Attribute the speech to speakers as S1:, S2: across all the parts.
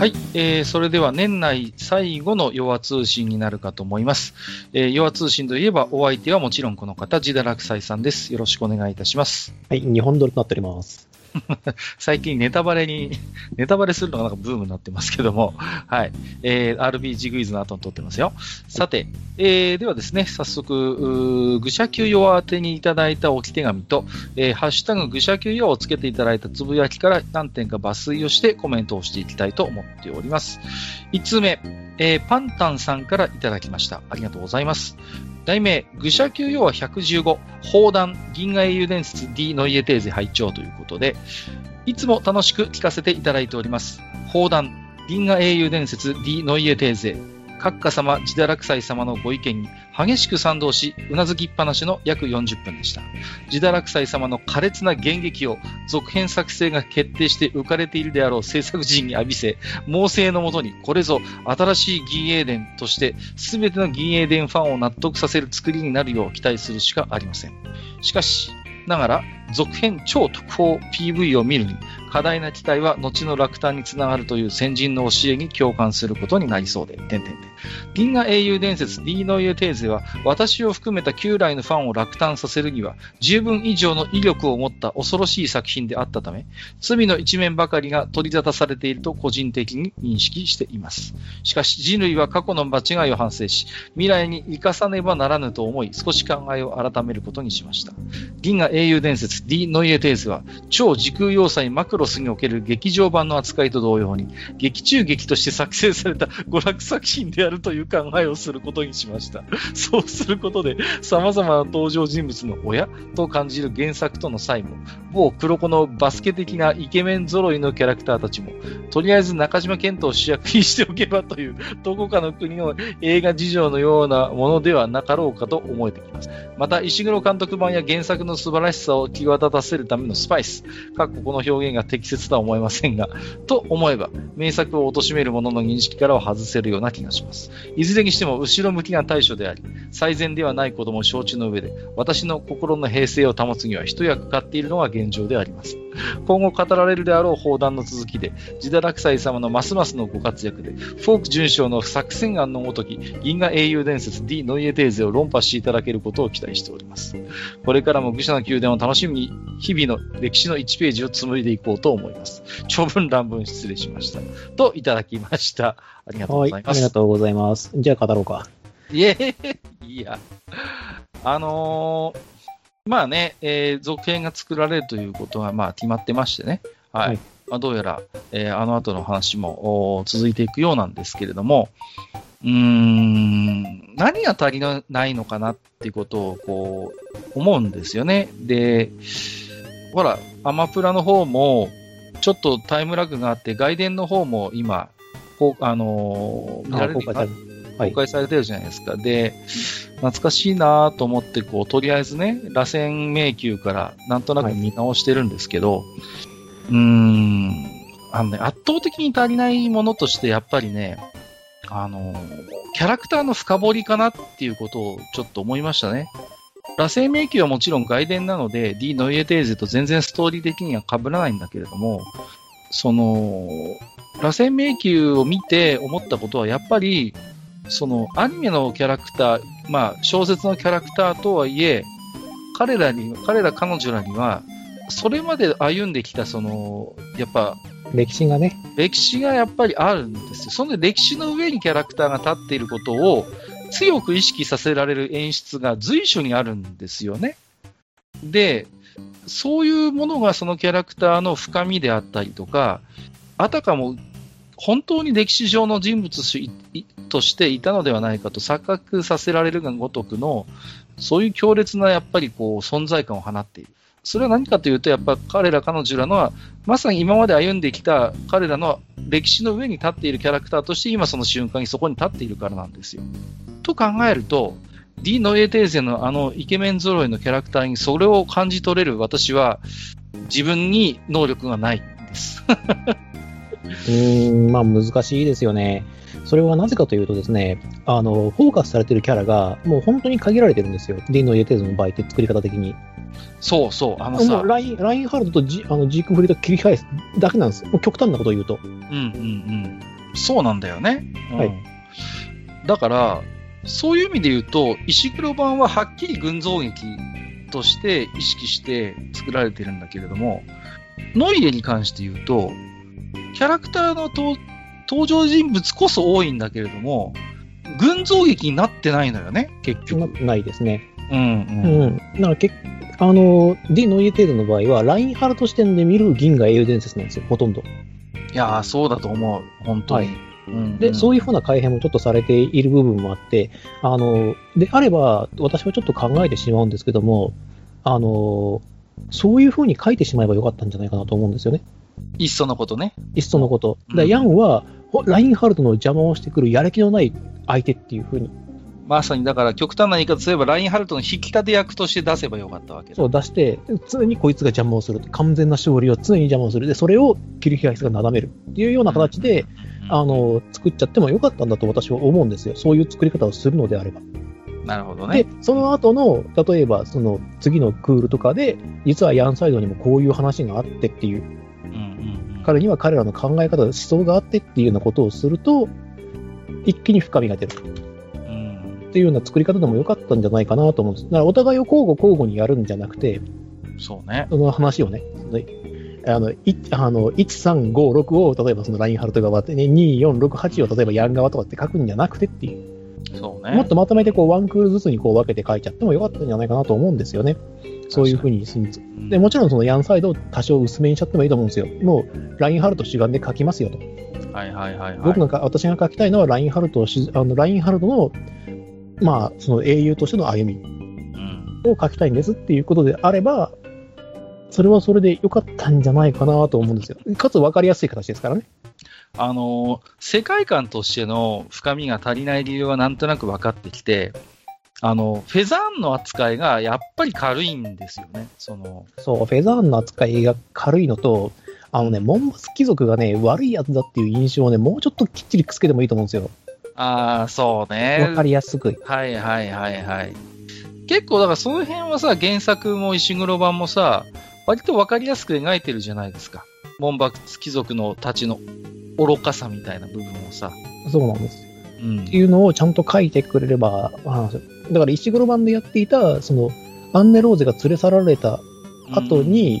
S1: はい、えー、それでは年内最後の弱通信になるかと思います。えー、弱通信といえばお相手はもちろんこの方、ジダラクサイさんです。よろしくお願いいたします。
S2: はい、日本ドルとなっております。
S1: 最近ネタバレに、ネタバレするのがなんかブームになってますけども、はい。えー、RPG クイズの後に撮ってますよ。さて、えー、ではですね、早速、愚者級用宛てにいただいた置き手紙と、えー、ハッシュタグ愚者級用をつけていただいたつぶやきから何点か抜粋をしてコメントをしていきたいと思っております。5つ目、えー、パンタンさんからいただきました。ありがとうございます。題名、愚者級要は115、砲弾、銀河英雄伝説 D ノイエテーゼ拝聴ということで、いつも楽しく聞かせていただいております。砲弾、銀河英雄伝説 D ノイエテーゼ、閣下様、自堕落斎様のご意見に激しく賛同し、うなずきっぱなしの約40分でした。自堕落斎様の苛烈な言撃を続編作成が決定して浮かれているであろう制作陣に浴びせ、猛省のもとにこれぞ新しい銀英伝として全ての銀英伝ファンを納得させる作りになるよう期待するしかありません。しかし、ながら、続編超特報 PV を見るに、過大な期待は後の落胆につながるという先人の教えに共感することになりそうで、点々点。銀河英雄伝説 D の湯テーゼは、私を含めた旧来のファンを落胆させるには、十分以上の威力を持った恐ろしい作品であったため、罪の一面ばかりが取り沙汰されていると個人的に認識しています。しかし人類は過去の間違いを反省し、未来に生かさねばならぬと思い、少し考えを改めることにしました。銀河英雄伝説 D ノイエテーゼは、超時空要塞マクロロスにおける劇場版の扱いと同様に、劇中劇として作成された娯楽作品であるという考えをすることにしました。そうすることで、様々な登場人物の親と感じる原作との際も、某黒子のバスケ的なイケメン揃いのキャラクターたちも、とりあえず中島健人を主役にしておけばという、どこかの国の映画事情のようなものではなかろうかと思えてきます。また、石黒監督版や原作の素晴らしさを際立たせるためのスパイス、かっここの表現が適切とは思えませんが、と思えば、名作を貶める者のの認識からは外せるような気がします。いずれにしても、後ろ向きな対処であり、最善ではないことも承知の上で、私の心の平静を保つには一役買っているのが現状であります。今後語られるであろう砲弾の続きで、自堕落斎様のますますのご活躍で、フォーク準将の作戦案のごとき、銀河英雄伝説 D ノイエテーゼを論破していただけることを期待しております。これからも愚者の宮殿を楽しみに、日々の歴史の1ページを紡いでいこうと思います。長文乱文失礼しました。と、いただきました。ありがとうございます。あ
S2: りがとうございます。じゃあ語ろうか。
S1: いえ、いや。あのーまあね、えー、続編が作られるということは、まあ、決まってましてね。はい。はい、まあ、どうやら、えー、あの後の話も続いていくようなんですけれども、うーん、何が足りないのかなっていうことを、こう、思うんですよね。で、ほら、アマプラの方も、ちょっとタイムラグがあって、外伝の方も今、こう、あのー、見られる公開されてるじゃないですか。はい、で、懐かしいなと思って、こう、とりあえずね、螺旋迷宮からなんとなく見直してるんですけど、はい、うーん、あのね、圧倒的に足りないものとして、やっぱりね、あの、キャラクターの深掘りかなっていうことをちょっと思いましたね。螺旋迷宮はもちろん外伝なので、D ノイエテーゼと全然ストーリー的には被らないんだけれども、その、螺旋迷宮を見て思ったことは、やっぱり、そのアニメのキャラクター、まあ小説のキャラクターとはいえ、彼らに、彼ら彼女らには、それまで歩んできた、その、やっぱ、
S2: 歴史がね。
S1: 歴史がやっぱりあるんですよ。その歴史の上にキャラクターが立っていることを強く意識させられる演出が随所にあるんですよね。で、そういうものがそのキャラクターの深みであったりとか、あたかも本当に歴史上の人物としていたのではないかと錯覚させられるがごとくの、そういう強烈なやっぱりこう存在感を放っている。それは何かというと、やっぱ彼ら彼女らのは、まさに今まで歩んできた彼らの歴史の上に立っているキャラクターとして今その瞬間にそこに立っているからなんですよ。と考えると、ディ・ノエテーゼのあのイケメン揃いのキャラクターにそれを感じ取れる私は自分に能力がないんです。
S2: ーん、まあ難しいですよね。それはなぜかというとですね、あの、フォーカスされてるキャラが、もう本当に限られてるんですよ。ディーノ・イエテーズの場合って作り方的に。
S1: そうそう、あの
S2: も
S1: さ
S2: う、ライン、ラインハルトとジあのジークフリーと切り返すだけなんです。もう極端なことを言うと。
S1: うんうんうん。そうなんだよね。うん
S2: はい
S1: だから、そういう意味で言うと、石黒版ははっきり群像劇として意識して作られてるんだけれども、ノイエに関して言うと、キャラクターの登登場人物こそ多いんだけれども、群像劇になってないのよね、結局。
S2: なないですね。
S1: うん
S2: う
S1: うん。
S2: ん。だからけあの、ディノ・イエテーズの場合は、ラインハルト視点で見る銀河英雄伝説なんですよ、ほとんど。
S1: いやー、そうだと思う。本当に。
S2: はい
S1: うん
S2: で、そう
S1: い
S2: いうふうな改変もちょっとされている部分もあって、あの、であれば、私はちょっと考えてしまうんですけども、あの、そういうふうに書いてしまえばよかったんじゃないかなと思うんですよね。
S1: いっそのことね。
S2: いっそのこと。
S1: うん
S2: だヤンは、ほラインハルトの邪魔をしてくるやる気のない相手っていうふうに、
S1: まさにだから極端な言い方すれば、ラインハルトの引き立て役として出せばよかったわけだ。
S2: そう出して、常にこいつが邪魔をする。完全な勝利を常に邪魔をする。で、それをキルヒアイスがなだめるっていうような形で、
S1: うん
S2: あの、作っちゃってもよかったんだと私は思うんですよ。そういう作り方をするのであれば。
S1: なるほどね
S2: で。、その後の、例えば、その次のクールとかで、実はヤンサイドにもこういう話があってっていう、
S1: うんうんうん
S2: 彼には彼らの考え方、思想があってっていうようなことをすると、一気に深みが出る
S1: うん
S2: っていうような作り方でもよかったんじゃないかなと思うんです。だからお互いを交互交互にやるんじゃなくて、
S1: そうね。
S2: その話をね、あの、いあの、1、3、5、6を、例えばそのラインハルト側でね、2、4、6、8を例えばヤン側とかって書くんじゃなくてっていう、
S1: そうね。
S2: もっとまとめてこうワンクールずつにこう分けて書いちゃってもよかったんじゃないかなと思うんですよね。そういうふうにで、もちろんそのヤンサイドを多少薄めにしちゃってもいいと思うんですよ。もう、ラインハルト主眼で書きますよと。
S1: はいはいはいはい。
S2: 僕がか、私が書きたいのはラインハルトあの、ラインハルトの、まあ、その英雄としての歩み
S1: うん
S2: を書きたいんですっていうことであれば、それはそれで良かったんじゃないかなと思うんですよ。かつ分かりやすい形ですからね。
S1: あのー世界観としての深みが足りない理由はなんとなく分かってきて、あの、フェザーンの扱いがやっぱり軽いんですよね。その、
S2: そう、フェザーンの扱いが軽いのと、あのね、モンバス貴族がね、悪いやつだっていう印象をね、もうちょっときっちりくっつけてもいいと思うんですよ。
S1: ああ、そうね。
S2: 分かりやすく。
S1: はいはいはいはい。結構だからその辺はさ、原作も石黒版もさ、割と分かりやすく描いてるじゃないですか。モンバス貴族のたちの愚かさみたいな部分をさ。
S2: そうなんです。
S1: うん
S2: っていうのをちゃんと書いてくれれば、あだから石黒版でやっていた、その、アンネローゼが連れ去られた後、に、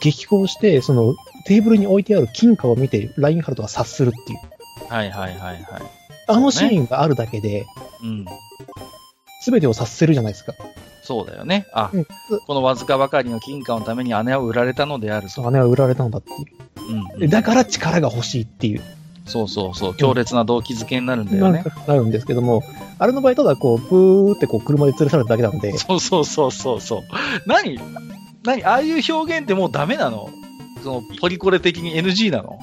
S2: 激高して、その、テーブルに置いてある金貨を見て、ラインハルトが察するっていう。
S1: うんはいはいはいはい。
S2: あのシーンがあるだけで、
S1: うん。
S2: すべてを察せるじゃないですか。
S1: そうだよね。あ、
S2: うん
S1: このわずかばかりの金貨のために姉は売られたのであると。
S2: 姉は売られたのだっていう。
S1: うん
S2: でだから力が欲しいっていう、
S1: そうそうそう。強烈な動機づけになるんだよね。
S2: なるんですけども、あれの場合、ただこう、ブーってこう、車で連れ去られただけなんで、
S1: そうそうそうそうそう。何何ああいう表現ってもうダメなの？その、ポリコレ的に NG なの？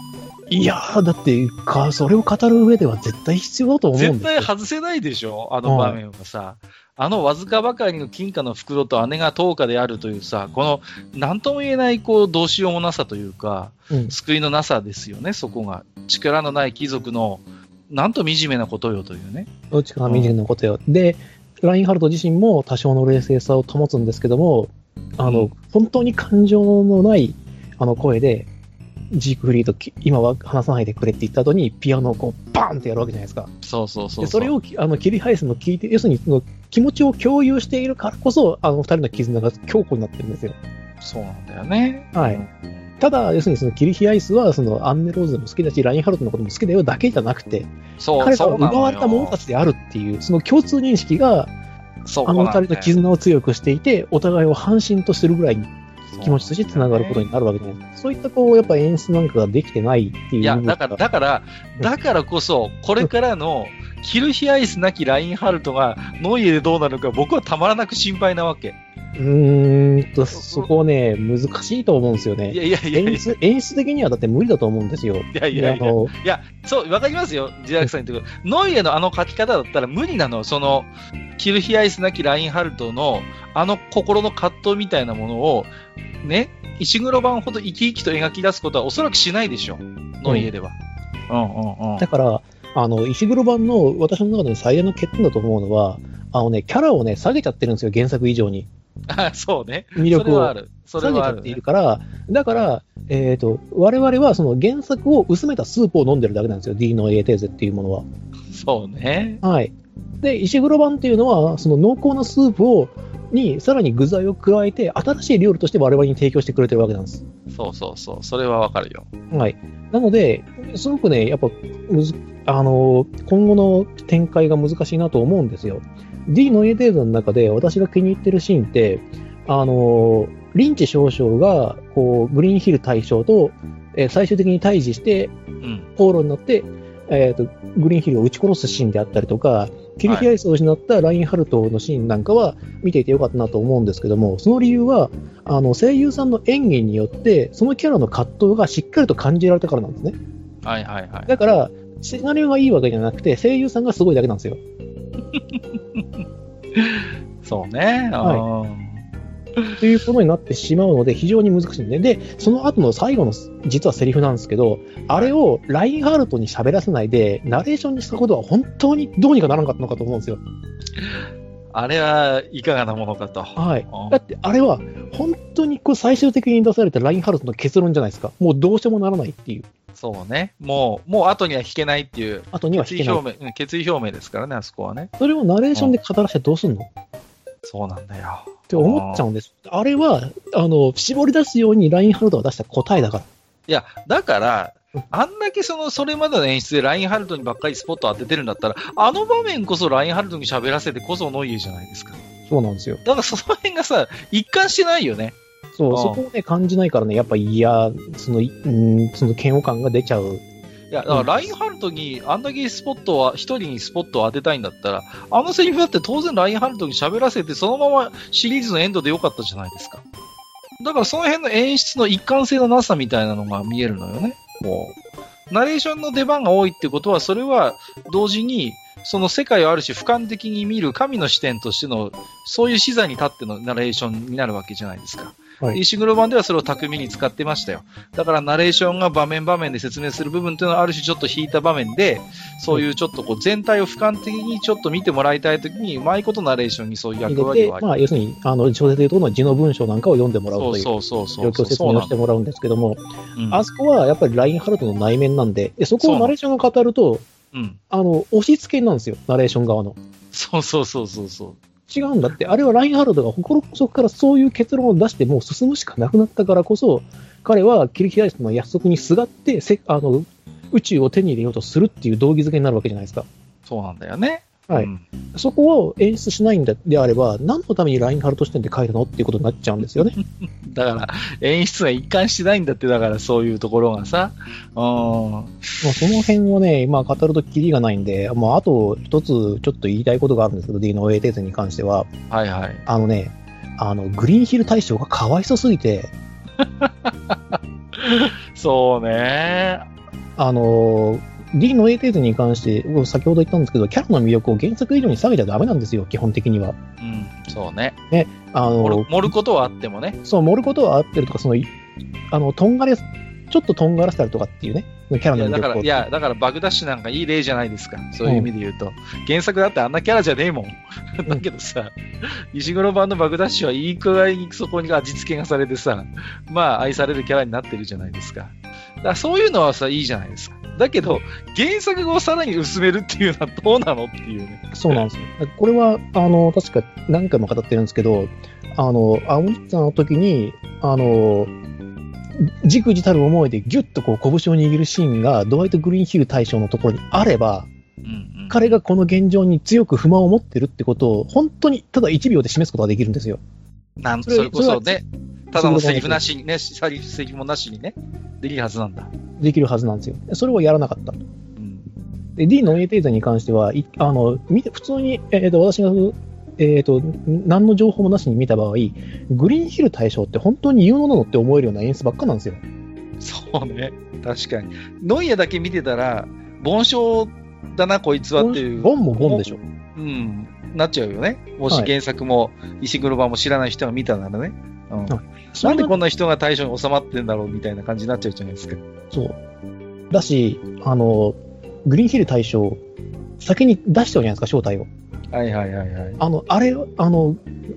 S2: いやー、だってか、それを語る上では絶対必要だと思うんですよ。
S1: 絶対外せないでしょあの場面はさ。あのわずかばかりの金貨の袋と姉が10日であるというさ、この、なんとも言えない、こう、どうしようもなさというか、
S2: うん
S1: 救いのなさですよね、そこが。力のない貴族の、なんと惨めなことよというね。
S2: どっちかが見てるのことよ。で、ラインハルト自身も多少の冷静さを保つんですけども、あの、
S1: うん
S2: 本当に感情のない、あの声で、ジークフリーとき今は話さないでくれって言った後に、ピアノをこう、バーンってやるわけじゃないですか。
S1: そうそうそう
S2: それをきあの切り返すのを聞いて、要するにその気持ちを共有しているからこそ、あの二人の絆が強固になってるんですよ。
S1: そうなんだよね。
S2: はい
S1: うん
S2: ただ、要するにそのキリヒアイスは、そのアンネローズも好きだし、ラインハルトのことも好きだよだけじゃなくて、
S1: そう、
S2: 彼らは奪われた者たちであるっていう、その共通認識が、あの二人の絆を強くしていて、お互いを半身としてるぐらいに気持ちとして繋がることになるわけじゃないですか。そういったこう、やっぱ演出なんかができてないっていう
S1: いや、だから、だから、だからこそ、これからの、キルヒアイスなきラインハルトがノイエでどうなるか、僕はたまらなく心配なわけ。
S2: うーんと、そこね、難しいと思うんですよね。
S1: いやいやいや
S2: 演出演出的にはだって無理だと思うんですよ。
S1: いやいやいやいや、そう、わかりますよ。自宅さん言ってくる。ノイエのあの書き方だったら無理なの。その、キルヒアイスなきラインハルトの、あの心の葛藤みたいなものを、ね、石黒版ほど生き生きと描き出すことはおそらくしないでしょ。の家では。うんうんうん。
S2: だから、あの、石黒版の私の中での最大の欠点だと思うのは、あのね、キャラをね、下げちゃってるんですよ、原作以上に。
S1: あそうね。
S2: 魅力を
S1: それはある。それ
S2: 下げちゃっている。から、だから、えっ、と、我々はその原作を薄めたスープを飲んでるだけなんですよ、D の A テーゼっていうものは。
S1: そうね。
S2: はい。で、石黒版っていうのは、その濃厚なスープを、に、さらに具材を加えて、新しい料理として我々に提供してくれてるわけなんです。
S1: そうそうそう。それはわかるよ。
S2: はい。なので、すごくね、やっぱ、むずあの、今後の展開が難しいなと思うんですよ。D の A テーゼの中で私が気に入ってるシーンって、あの、リンチ少将が、こう、グリーンヒル大将と、えー最終的に対峙して、
S1: うん。
S2: 口論になって、えー、とグリーンヒルを撃ち殺すシーンであったりとか、キルヒアイスを失ったラインハルトのシーンなんかは見ていてよかったなと思うんですけども、その理由は、あの声優さんの演技によって、そのキャラの葛藤がしっかりと感じられたからなんですね。
S1: はいはいはい。
S2: だから、シナリオがいいわけじゃなくて、声優さんがすごいだけなんですよ。
S1: そうね。
S2: は
S1: うん
S2: ということになってしまうので、非常に難しいんで、で、その後の最後の実はセリフなんですけど、あれをラインハルトに喋らせないで、ナレーションにしたことは本当にどうにかならなかったのかと思うんですよ。
S1: あれはいかがなものかと。
S2: はい
S1: うん。
S2: だって、あれは、本当にこう最終的に出されたラインハルトの結論じゃないですか。もうどうしようもならないっていう。
S1: そうね。もう、もう後には引けないっていう、
S2: 後には引けない。
S1: 決意表明、うん決意表明ですからね、あそこはね。
S2: それをナレーションで語らせてどうすんの？っ
S1: そうなんだよ。
S2: て思っちゃうんです。あれは、あの、絞り出すようにラインハルトが出した答えだから。
S1: いや、だから
S2: うん、
S1: あんだけその、それまでの演出でラインハルトにばっかりスポット当ててるんだったら、あの場面こそラインハルトに喋らせてこそノイエじゃないですか。
S2: そうなんですよ。
S1: だからその辺がさ、一貫してないよね。
S2: そうう、
S1: ん
S2: そこをね、感じないからね、やっぱ嫌、その、いうん、その嫌悪感が出ちゃう。
S1: いや、だからラインハルトにあんだけスポットは、一人にスポットを当てたいんだったら、あのセリフだって当然ラインハルトに喋らせて、そのままシリーズのエンドでよかったじゃないですか。だからその辺の演出の一貫性のなさみたいなのが見えるのよね。もう。ナレーションの出番が多いってことは、それは同時に、その世界をある種俯瞰的に見る神の視点としての、そういう視座に立ってのナレーションになるわけじゃないですか。
S2: はい
S1: 石黒版ではそれを巧みに使ってましたよ。だからナレーションが場面場面で説明する部分っていうのはある種ちょっと引いた場面で、そういうちょっとこう全体を俯瞰的にちょっと見てもらいたいときに、うまいことナレーションにそういう役割をあげ
S2: まあ、要するに、あの、小説でいうとこの字の文章なんかを読んでもらうという
S1: そうそうそう
S2: 状況
S1: そう。
S2: 説明をしてもらうんですけども、
S1: うん
S2: あそこはやっぱりラインハルトの内面なんで、でそこをナレーションが語ると、
S1: うん。
S2: あの、押し付けなんですよ、ナレーション側の。
S1: そうそうそうそうそう。
S2: 違うんだって、あれはラインハルトが心そこからそういう結論を出して、もう進むしかなくなったからこそ、彼はキルヒアイスの約束にすがってせあの宇宙を手に入れようとするっていう動機づけになるわけじゃないですか。
S1: そうなんだよね。
S2: はい
S1: うん
S2: そこを演出しないんだであれば、何のためにラインハルト視点で書いたのっていうことになっちゃうんですよね。
S1: だから、演出が一貫してないんだって、だからそういうところがさ。うん。
S2: もうその辺をね、まあ語るとキリがないんで、もうあと一つちょっと言いたいことがあるんですけど、D の A テーゼに関しては、
S1: はいはい。
S2: あのね、あの、グリーンヒル大将がかわいそすぎて、
S1: そうね。
S2: あの、D の A テーゼに関して、僕先ほど言ったんですけど、キャラの魅力を原作以上に下げちゃダメなんですよ、基本的には。
S1: うん。そうね。
S2: あの、
S1: 盛ることはあってもね。
S2: そう、盛ることは合ってるとか、その、いあの、とんがれ、ちょっととんがらせたりとかっていうね、キャラの魅力を。
S1: だから、いや、だからバグダッシュなんかいい例じゃないですか。そういう意味で言うと。原作だってあんなキャラじゃねえもん。だけどさ、石黒版のバグダッシュはいいくらいにそこに味付けがされてさ、まあ愛されるキャラになってるじゃないですか。だそういうのはさ、いいじゃないですか。だけど、原作をさらに薄めるっていうのはどうなのっていうね。
S2: そうなんですよ。これは、あの、確か何回も語ってるんですけど、あの、青森さんの時に、あの、じくじたる思いでギュッとこう拳を握るシーンがドワイト・グリーンヒル大将のところにあれば、
S1: うんうん、
S2: 彼がこの現状に強く不満を持ってるってことを、本当にただ1秒で示すことができるんですよ。
S1: なんそ
S2: れ
S1: こそね、ただのセリフ
S2: そ
S1: なしにね、セリフもなしにね、できるはずなんだ。
S2: できるはずなんですよ。それをやらなかった。
S1: うん。
S2: で、D の A テーザに関しては、いあの、見て、普通に、えっ、と、私が、えっ、と、何の情報もなしに見た場合、グリーンヒル大将って本当に有能なのって思えるような演出ばっかなんですよ。
S1: そうね。確かに。ノイエだけ見てたら、凡症だな、こいつはっていう。
S2: ボンもボンでしょ。
S1: うん。なっちゃうよね。もし
S2: はい
S1: 原作も石黒版も知らない人が見たならね。うん。
S2: はい
S1: なんでこんな人が対象に収まってんだろうみたいな感じになっちゃうじゃないですか。
S2: そう。だし、あの、グリーンヒル大将、先に出してるじゃないですか、正体を。
S1: はいはいはいはい。
S2: あの、あれ、あの、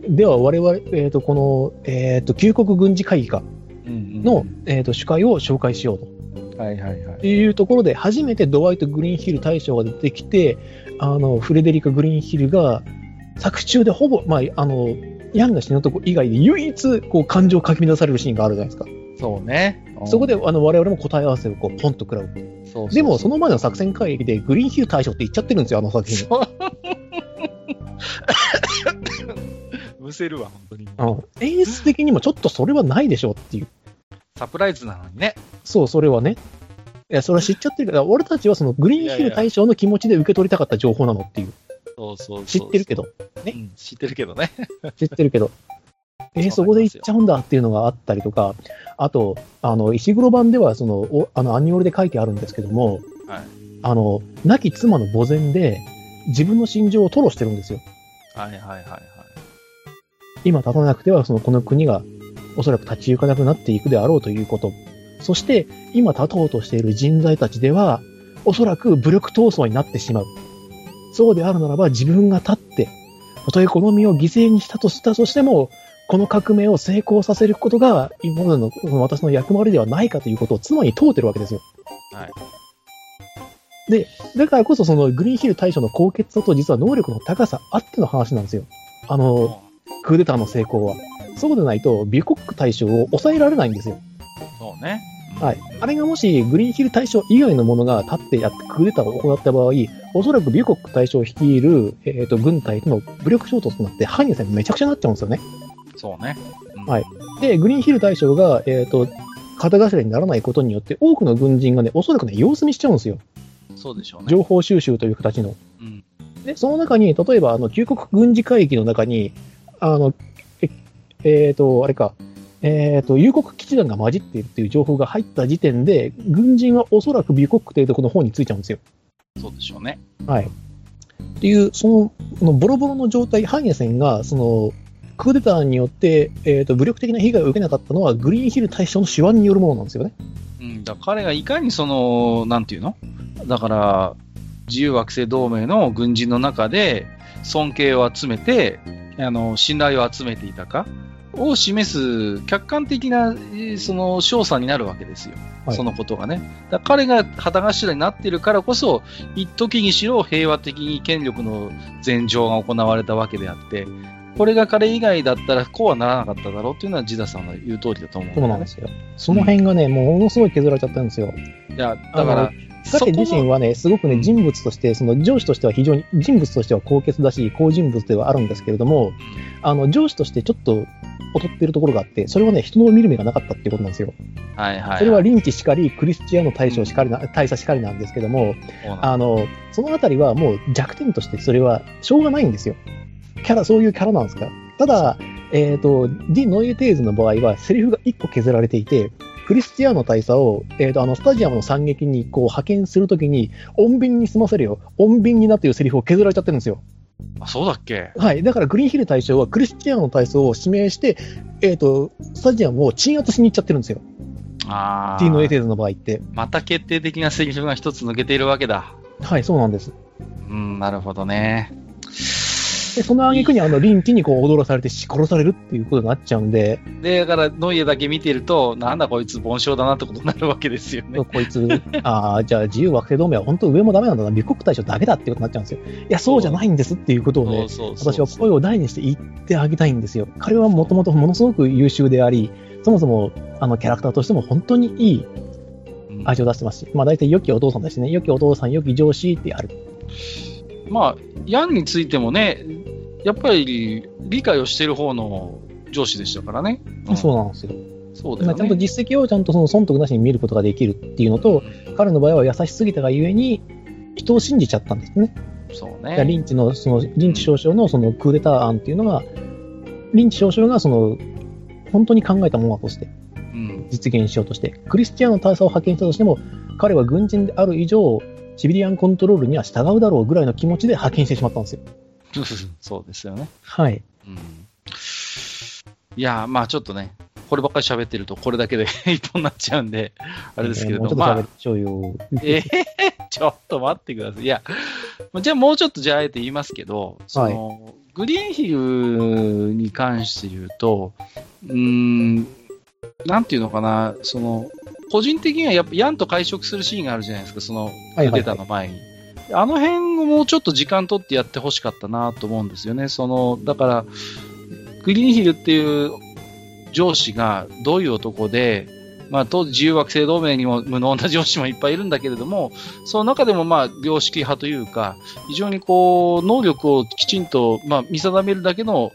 S2: では我々、えっ、と、この、えっ、と、旧国軍事会議か
S1: うんうん
S2: の、えっ、と、主会を紹介しようと。
S1: はいはいはい。
S2: いうところで、初めてドワイト・グリーンヒル大将が出てきて、あの、フレデリカ・グリーンヒルが、作中でほぼ、まあ、あの、ヤンが死ぬとこ以外で唯一、こう、感情をかき乱されるシーンがあるじゃないですか。
S1: そうね。うん
S2: そこで、あの、我々も答え合わせを、こう、ポンと食らう。
S1: そう
S2: でも、その前の作戦会議で、グリーンヒル大将って言っちゃってるんですよ、あの作品。
S1: むせるわ、本当に。
S2: うん演出的にもちょっとそれはないでしょうっていう。
S1: サプライズなのにね。
S2: そう、それはね。いや、それは知っちゃってるから、俺たちはそのグリーンヒル大将の気持ちで受け取りたかった情報なのっていう。
S1: そうそうそう
S2: 知ってるけど。ね
S1: うん知ってるけどね。
S2: 知ってるけど。えーそこで行っちゃうんだっていうのがあったりとか、あと、あの、石黒版では、その、おあの、アニオルで書いてあるんですけども、
S1: はい
S2: あの、亡き妻の墓前で、自分の心情を吐露してるんですよ。
S1: はいはいはいはい。
S2: 今立たなくては、その、この国が、おそらく立ち行かなくなっていくであろうということ。そして、今立とうとしている人材たちでは、おそらく武力闘争になってしまう。そうであるならば、自分が立って、たとえこの身を犠牲にしたとしたとしても、この革命を成功させることが、今までのこの私の役割ではないかということを妻に問うてるわけですよ。
S1: はい。
S2: で、だからこそそのグリーンヒル大将の高潔さと実は能力の高さあっての話なんですよ。あの、クーデターの成功は。そうでないと、ビュコック大将を抑えられないんですよ。
S1: そうね。
S2: はい。あれがもし、グリーンヒル大将以外のものが立ってやってクーデターを行った場合、おそらくビュコック大将を率いる、えっ、と、軍隊との武力衝突となって、ハイネ戦めちゃくちゃになっちゃうんですよね。
S1: そうね。うん
S2: はいで、グリーンヒル大将が、えっ、と、肩頭にならないことによって、多くの軍人がね、おそらくね、様子見しちゃうんですよ。
S1: そうでしょうね。
S2: 情報収集という形の。
S1: うん。
S2: で、その中に、例えば、あの、旧国軍事会議の中に、あの、え、えーと、あれか、えーと、友国基地団が混じっているっていう情報が入った時点で、軍人はおそらく美国というところの方についちゃうんですよ。
S1: そうでしょうね。
S2: はい。っていう、その、ボロボロの状態、ハンヤセンが、その、クーデターによって、えーと、武力的な被害を受けなかったのは、グリーンヒル大将の手腕によるものなんですよね。
S1: うん。だ彼がいかにその、なんていうの？だから、自由惑星同盟の軍人の中で尊敬を集めて、あの、信頼を集めていたか？を示す客観的な、えーその、賞賛になるわけですよ。
S2: はい
S1: そのことがね。だ彼が旗頭になっているからこそ、一時にしろ平和的に権力の前場が行われたわけであって、これが彼以外だったらこうはならなかっただろうっていうのはジダさんが言う通りだと思うんね
S2: そうなんですよ。その辺がね、ものすごい削られちゃったんですよ。
S1: いや、だから、
S2: 彼自身
S1: は、
S2: はね、すごくね、
S1: うん
S2: 人物として、その上司としては非常に、人物としては高潔だし、好人物ではあるんですけれども、あの、上司としてちょっと劣っているところがあって、それはね、人の見る目がなかったっていうことなんですよ。
S1: はいはい。
S2: それはリンチしかり、クリスチアン大将しかりな、大佐しかりなんですけども、あの、そのあたりはもう弱点としてそれはしょうがないんですよ。キャラ、そういうキャラなんですから。ただ、えっ、と、 Die Neue These の場合は、セリフが1個削られていて、クリスティアーノ大佐を、えっ、と、あの、スタジアムの惨劇にこう派遣するときに、穏便に済ませるよ。穏便になっていうセリフを削られちゃってるんですよ。
S1: あ、そうだっけ？
S2: はい。だから、グリーンヒル大将はクリスティアーノ大佐を指名して、えっ、と、スタジアムを鎮圧しに行っちゃってるんですよ。
S1: あ
S2: ディ・ノイエ
S1: あ。
S2: テーズの場合って。
S1: また決定的なセリフが一つ抜けているわけだ。
S2: はい、そうなんです。
S1: うん、なるほどね。
S2: で、その挙句にあの、リンチにこう踊らされて殺されるっていうことになっちゃうんで、
S1: で、だから、ノイエだけ見てると、なんだこいつ、凡症だなってことになるわけですよね。
S2: こいつ、ああ、じゃあ自由惑星同盟は本当上もダメなんだな、美国大将だけだってことになっちゃうんですよ。いや、そうじゃないんですっていうことをね、私は声を大にして言ってあげたいんですよ。彼はもともとものすごく優秀であり、そもそもあのキャラクターとしても本当にいい
S1: うん
S2: 味を出してますし、まあ大体良きお父さんですね。良きお父さん、良き上司ってある。
S1: まあ、ヤンについてもね、やっぱり理解をしている方の上司でしたからね。ん
S2: そうなんですよ。
S1: そうだよね。
S2: まあちゃんと実績をちゃんとその損得なしに見ることができるっていうのと、彼の場合は優しすぎたがゆえに、人を信じちゃったんですね。
S1: そう
S2: だからリ
S1: ね。
S2: ンチの、その、リンチ少将のそのクーデター案っていうのが、リンチ少将がその、本当に考えたものだとして、
S1: うん。
S2: 実現しようとして、クリスチアの大佐を派遣したとしても、彼は軍人である以上、シビリアンコントロールには従うだろうぐらいの気持ちで派遣してしまったんですよ。
S1: そうですよね。
S2: はい。
S1: うん。いや、まあちょっとね、こればっかり喋ってると、これだけで 一本になっちゃうんで、あれですけれども、
S2: もうちょっと喋っちゃうよ。
S1: えーちょっと待ってください。いや、じゃあもうちょっとじゃああえて言いますけど、その、グリーンヒルに関して言うと、うーん、なんていうのかな、その、個人的にはやっぱヤンと会食するシーンがあるじゃないですか、その、
S2: はいはいはい
S1: 出たの前に。あの辺をもうちょっと時間取ってやってほしかったなと思うんですよね。その、だから、グリーンヒルっていう上司がどういう男で、まあ、当時自由惑星同盟にも無能な上司もいっぱいいるんだけれども、その中でもまあ、良識派というか、非常にこう、能力をきちんと、まあ、見定めるだけの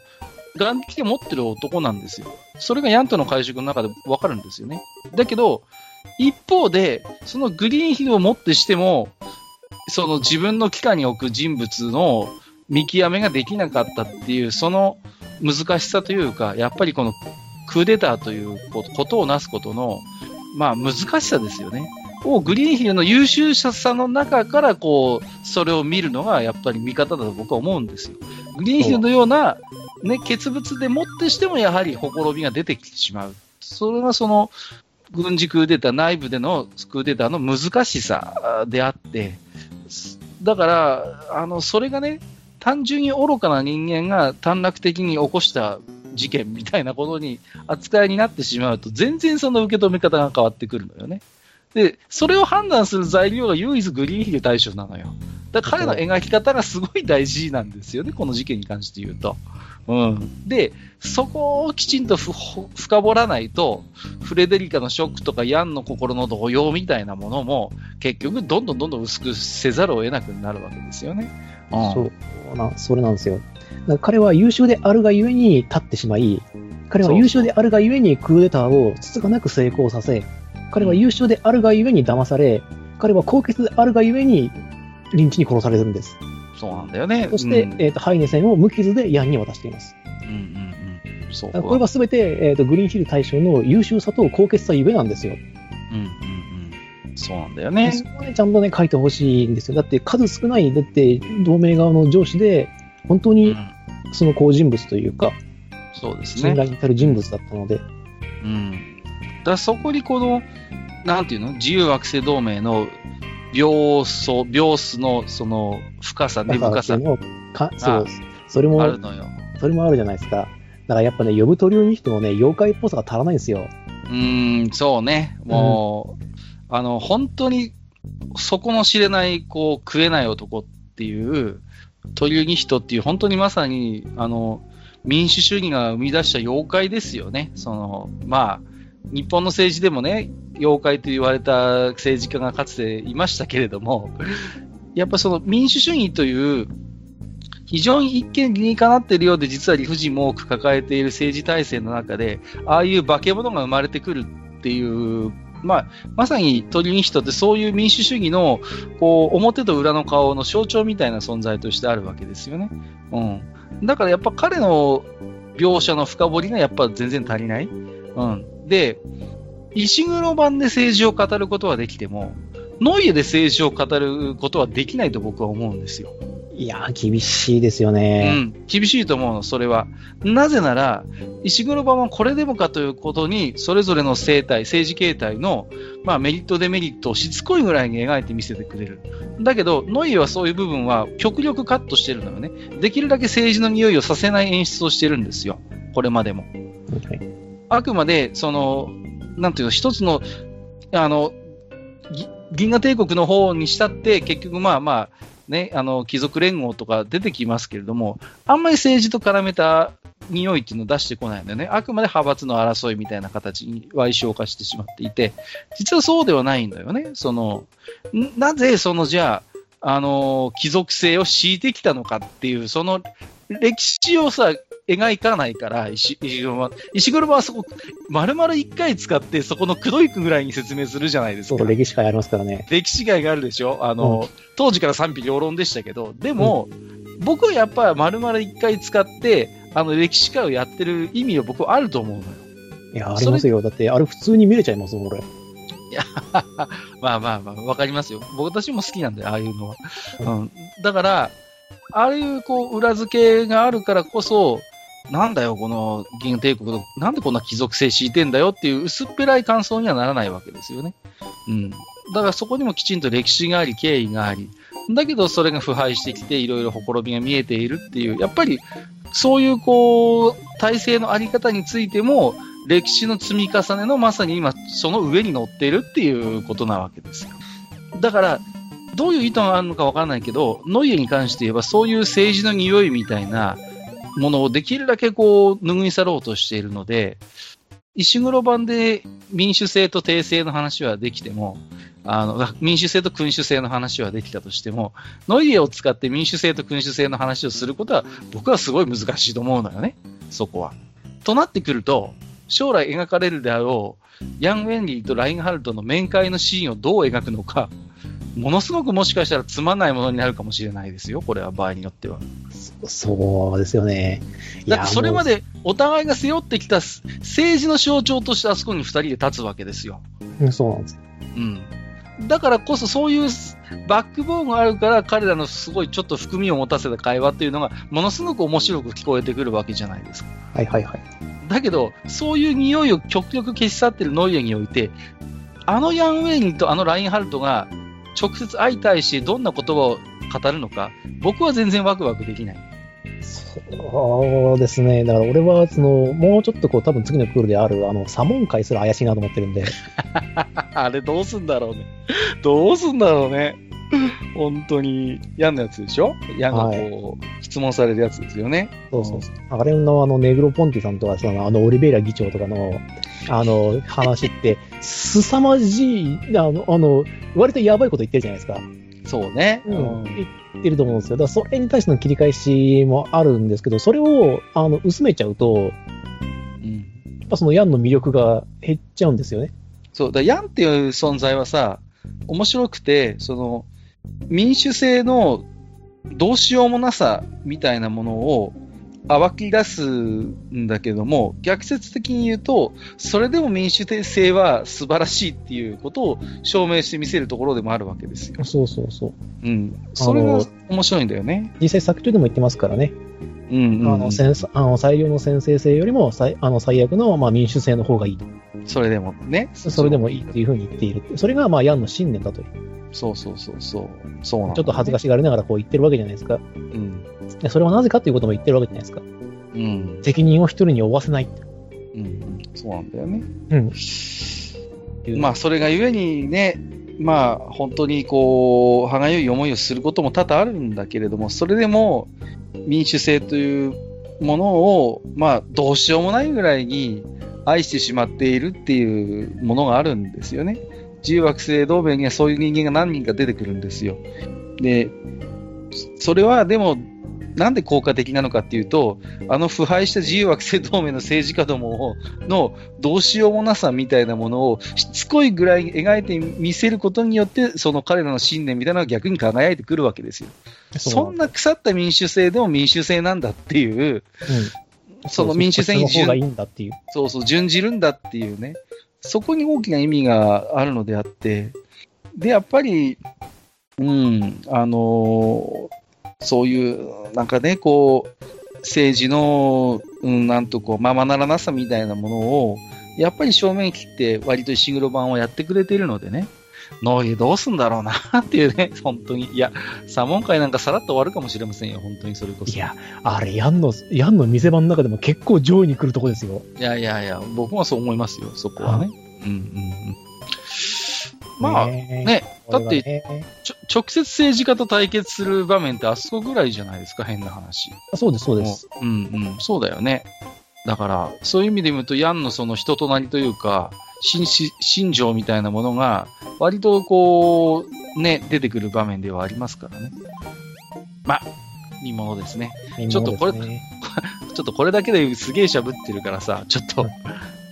S1: 眼力を持ってる男なんですよ。それがヤンとの会食の中でわかるんですよね。だけど、一方で、そのグリーンヒルをもってしても、その自分の機関に置く人物の見極めができなかったっていう、その難しさというか、やっぱりこのクーデターということをなすことの、まあ難しさですよね。をグリーンヒルの優秀者さの中からこう、それを見るのがやっぱり見方だと僕は思うんですよ。グリーンヒルのような、ね、欠物でもってしてもやはりほころびが出てきてしまう。それがその、軍事クーデター、内部でのクーデターの難しさであって、だから、あの、それがね、単純に愚かな人間が短絡的に起こした事件みたいなことに扱いになってしまうと、全然その受け止め方が変わってくるのよね。で、それを判断する材料が唯一グリーンヒル対象なのよ。だから彼の描き方がすごい大事なんですよね、この事件に関して言うと。うん。で、そこをきちんとふほ深掘らないと、フレデリカのショックとかヤンの心の動揺みたいなものも、結局どんどんどんどん薄くせざるを得なくなるわけですよね。うん
S2: そうな、それなんですよ。だから彼は優秀であるがゆえに立ってしまい、彼は優秀であるがゆえにクーデターをつつがなく成功させ、彼は優秀であるがゆえに騙され、彼は高潔であるがゆえにリンチに殺されるんです。
S1: そうなんだよね。
S2: そして、
S1: うん
S2: えっ、と、ハイネセンを無傷でヤンに渡しています。
S1: うんうんうん。そう。
S2: これはすべて、えっ、と、グリーンヒル対象の優秀さと高潔さゆえなんですよ。
S1: うんうんうん。そうなんだよね。
S2: そこをね、ちゃんとね、書いてほしいんですよ。だって数少ない、だって同盟側の上司で、本当に
S1: うん
S2: その好人物というか、
S1: そうです
S2: 信
S1: ね。
S2: 頼に至る人物だったので、
S1: うん。だからそこにこの、なんていうの？自由惑星同盟の秒素、秒数のその深さ、根深さ
S2: かそう、それも
S1: あ、るのよ。
S2: それもあるじゃないですか。だからやっぱね、呼ぶ鳥にしてもね、妖怪っぽさが足らないんですよ。
S1: うーん、そうね。もう、あの、本当に、底の知れない、こう、食えない男っていう、鳥に人っていう、本当にまさに、あの、民主主義が生み出した妖怪ですよね。その、まあ、日本の政治でもね、妖怪と言われた政治家がかつていましたけれども、やっぱその民主主義という、非常に一見理にかなっているようで、実は理不尽も多く抱えている政治体制の中で、ああいう化け物が生まれてくるっていう、まあ、まさに鳥人ってそういう民主主義の、こう、表と裏の顔の象徴みたいな存在としてあるわけですよね。うん。だからやっぱ彼の描写の深掘りがやっぱ全然足りない。うん。で、石黒版で政治を語ることはできても、ノイエで政治を語ることはできないと僕は思うんですよ。
S2: いやー、厳しいですよ
S1: う
S2: ね。
S1: ん、厳しいと思うの、それは。なぜなら、石黒版はこれでもかということに、それぞれの生態、政治形態の、まあ、メリット、デメリットをしつこいぐらいに描いて見せてくれる。だけど、ノイエはそういう部分は極力カットしてるのよね。できるだけ政治の匂いをさせない演出をしてるんですよ。これまでも。
S2: はい
S1: あくまで、その、なんていうの、一つの、あの、銀河帝国の方にしたって、結局まあまあ、ね、あの、貴族連合とか出てきますけれども、あんまり政治と絡めた匂いっていうのを出してこないんだよね。あくまで派閥の争いみたいな形に歪償化してしまっていて、実はそうではないんだよね。その、なぜそのじゃあ、あの、貴族性を敷いてきたのかっていう、その歴史をさ、描かないから、石石黒は。石黒はそこ、丸々一回使って、そこのくどいくぐらいに説明するじゃないですか
S2: そう、。歴史会ありますからね。
S1: 歴史外があるでしょ？あの、当時から賛否両論でしたけど、でも、僕はやっぱ丸々一回使って、あの、歴史会をやってる意味は僕はあると思うのよ。
S2: いや、ありますよ。だって、あれ普通に見れちゃいますもん、俺。
S1: まあまあまあ、わかりますよ。僕私も好きなんだよ、ああいうのは。うん。だから、ああいうこう、裏付けがあるからこそ、なんだよ、この銀帝国の、なんでこんな貴族性敷いてんだよっていう薄っぺらい感想にはならないわけですよね。うん。だからそこにもきちんと歴史があり、経緯があり、だけどそれが腐敗してきて、いろいろほころびが見えているっていう、やっぱりそういうこう、体制のあり方についても、歴史の積み重ねのまさに今、その上に乗っているっていうことなわけですよ。だから、どういう意図があるのかわからないけど、ノイエに関して言えば、そういう政治の匂いみたいなものをできるだけこう、拭い去ろうとしているので、石黒版で民主制と帝制の話はできても、あの民主制と君主制の話はできたとしても、ノイエを使って民主制と君主制の話をすることは、僕はすごい難しいと思うのよね、そこは。となってくると、将来描かれるであろう、ヤン・ウェンリーとラインハルトの面会のシーンをどう描くのか、ものすごくもしかしたらつまんないものになるかもしれないですよ、これは場合によっては。
S2: そうですよね。
S1: だってそれま
S2: も
S1: でお互いが背負ってきた政治の象徴としてあそこに二人で立つわけですよ。
S2: そうなんです。
S1: うん。だからこそそういうバックボーンがあるから彼らのすごいちょっと含みを持たせた会話っていうのがものすごく面白く聞こえてくるわけじゃないですか。
S2: はいはいはい。
S1: だけど、そういう匂いを極力消し去ってるノイエにおいて、あのヤン・ウェインとあのラインハルトが直接相対してどんな言葉を語るのか、僕は全然ワクワクできない。
S2: そうですね。だから俺は、その、もうちょっとこう、多分次のクールである、あの、サモン会すら怪しいなと思ってるんで。
S1: あれどうすんだろうね。どうすんだろうね。本当に、ヤンのやつでしょ？ヤンがこう、質問されるやつですよね。
S2: そうそうそう。あれのあの、ネグロポンティさんとか、その、あの、オリベイラ議長とかの、あの、話って、凄まじい、あの、あの、割とやばいこと言ってるじゃないですか。
S1: そうね。
S2: うん。言ってると思うんですよ。だからそれに対しての切り返しもあるんですけど、それを、あの、薄めちゃうと、
S1: うん。
S2: やっぱそのヤンの魅力が減っちゃうんですよね。
S1: そう、だヤンっていう存在はさ、面白くて、その、民主制のどうしようもなさみたいなものを暴き出すんだけども、逆説的に言うと、それでも民主制は素晴らしいっていうことを証明してみせるところでもあるわけですよ。
S2: そうそうそう。
S1: うん。それが面白いんだよね。
S2: 実際作中でも言ってますからね。
S1: うん、うん。
S2: あの、先あの最良の先制性よりも最あの最悪の、まあ、民主制の方がいいと。
S1: それでもね。
S2: それでもいいっていうふうに言っている。それが、まあ、ヤンの信念だという。
S1: そうそうそうそう。そうなんだ
S2: ちょっと恥ずかしがりながらこう言ってるわけじゃないですか。
S1: うん。
S2: でそれはなぜかということも言ってるわけじゃないですか。
S1: うん。
S2: 責任を一人に負わせない。
S1: うん。そうなんだよね。
S2: うん。
S1: まあ、それがゆえにね、まあ、本当にこう、歯がゆい思いをすることも多々あるんだけれども、それでも民主制というものを、まあ、どうしようもないぐらいに愛してしまっているっていうものがあるんですよね。自由惑星同盟にはそういう人間が何人か出てくるんですよ。で、それはでも、なんで効果的なのかっていうと、あの腐敗した自由惑星同盟の政治家どもをのどうしようもなさみたいなものをしつこいぐらい描いてみせることによって、その彼らの信念みたいなのが逆に輝いてくるわけですよ。そんな腐った民主制でも民主制なんだっていう、
S2: うん。
S1: その民主制に
S2: こっちの方がいいんだっていう。
S1: そうそう、準じるんだっていうね、そこに大きな意味があるのであって、で、やっぱり、うん、あのーそういう、なんかね、こう、政治の、うん、なんとこう、ままならなさみたいなものを、やっぱり正面切って、割と石黒版をやってくれてるのでね、ノイどうすんだろうなっていうね、本当に。いや、サモン会なんかさらっと終わるかもしれませんよ、本当にそれこそ。
S2: いや、あれ、ヤンの、ヤンの店番の中でも結構上位に来るとこですよ。
S1: いやいやいや、僕はそう思いますよ、そこはね。うんうんうん。まあ、
S2: ね
S1: ね、だって、
S2: て、
S1: ちょ直接政治家と対決する場面ってあそこぐらいじゃないですか、変な話。
S2: そうです、そうです。
S1: うんうん、そうだよね。だから、そういう意味で言うと、ヤンのその人となりというか、心し心情みたいなものが、割とこう、ね、出てくる場面ではありますからね。まあ、見ものですね。ちょっとこれ ちょっとこれだけですげえ喋ってるからさ、ちょっと、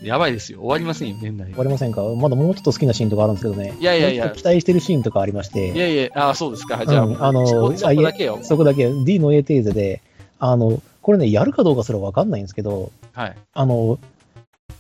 S1: やばいですよ。終わりませんよ、年内
S2: 終。わりませんか？まだもうちょっと好きなシーンとかあるんですけどね。
S1: いやいやいや
S2: 期待してるシーンとかありまし
S1: い
S2: て、
S1: やいや、ああ、そうですか。じゃあ、
S2: うんあの
S1: そこそこだけよ。
S2: そこだけ D の A テーゼで、あの、これね、やるかどうかすらわかんないんですけど、
S1: はい。
S2: あの、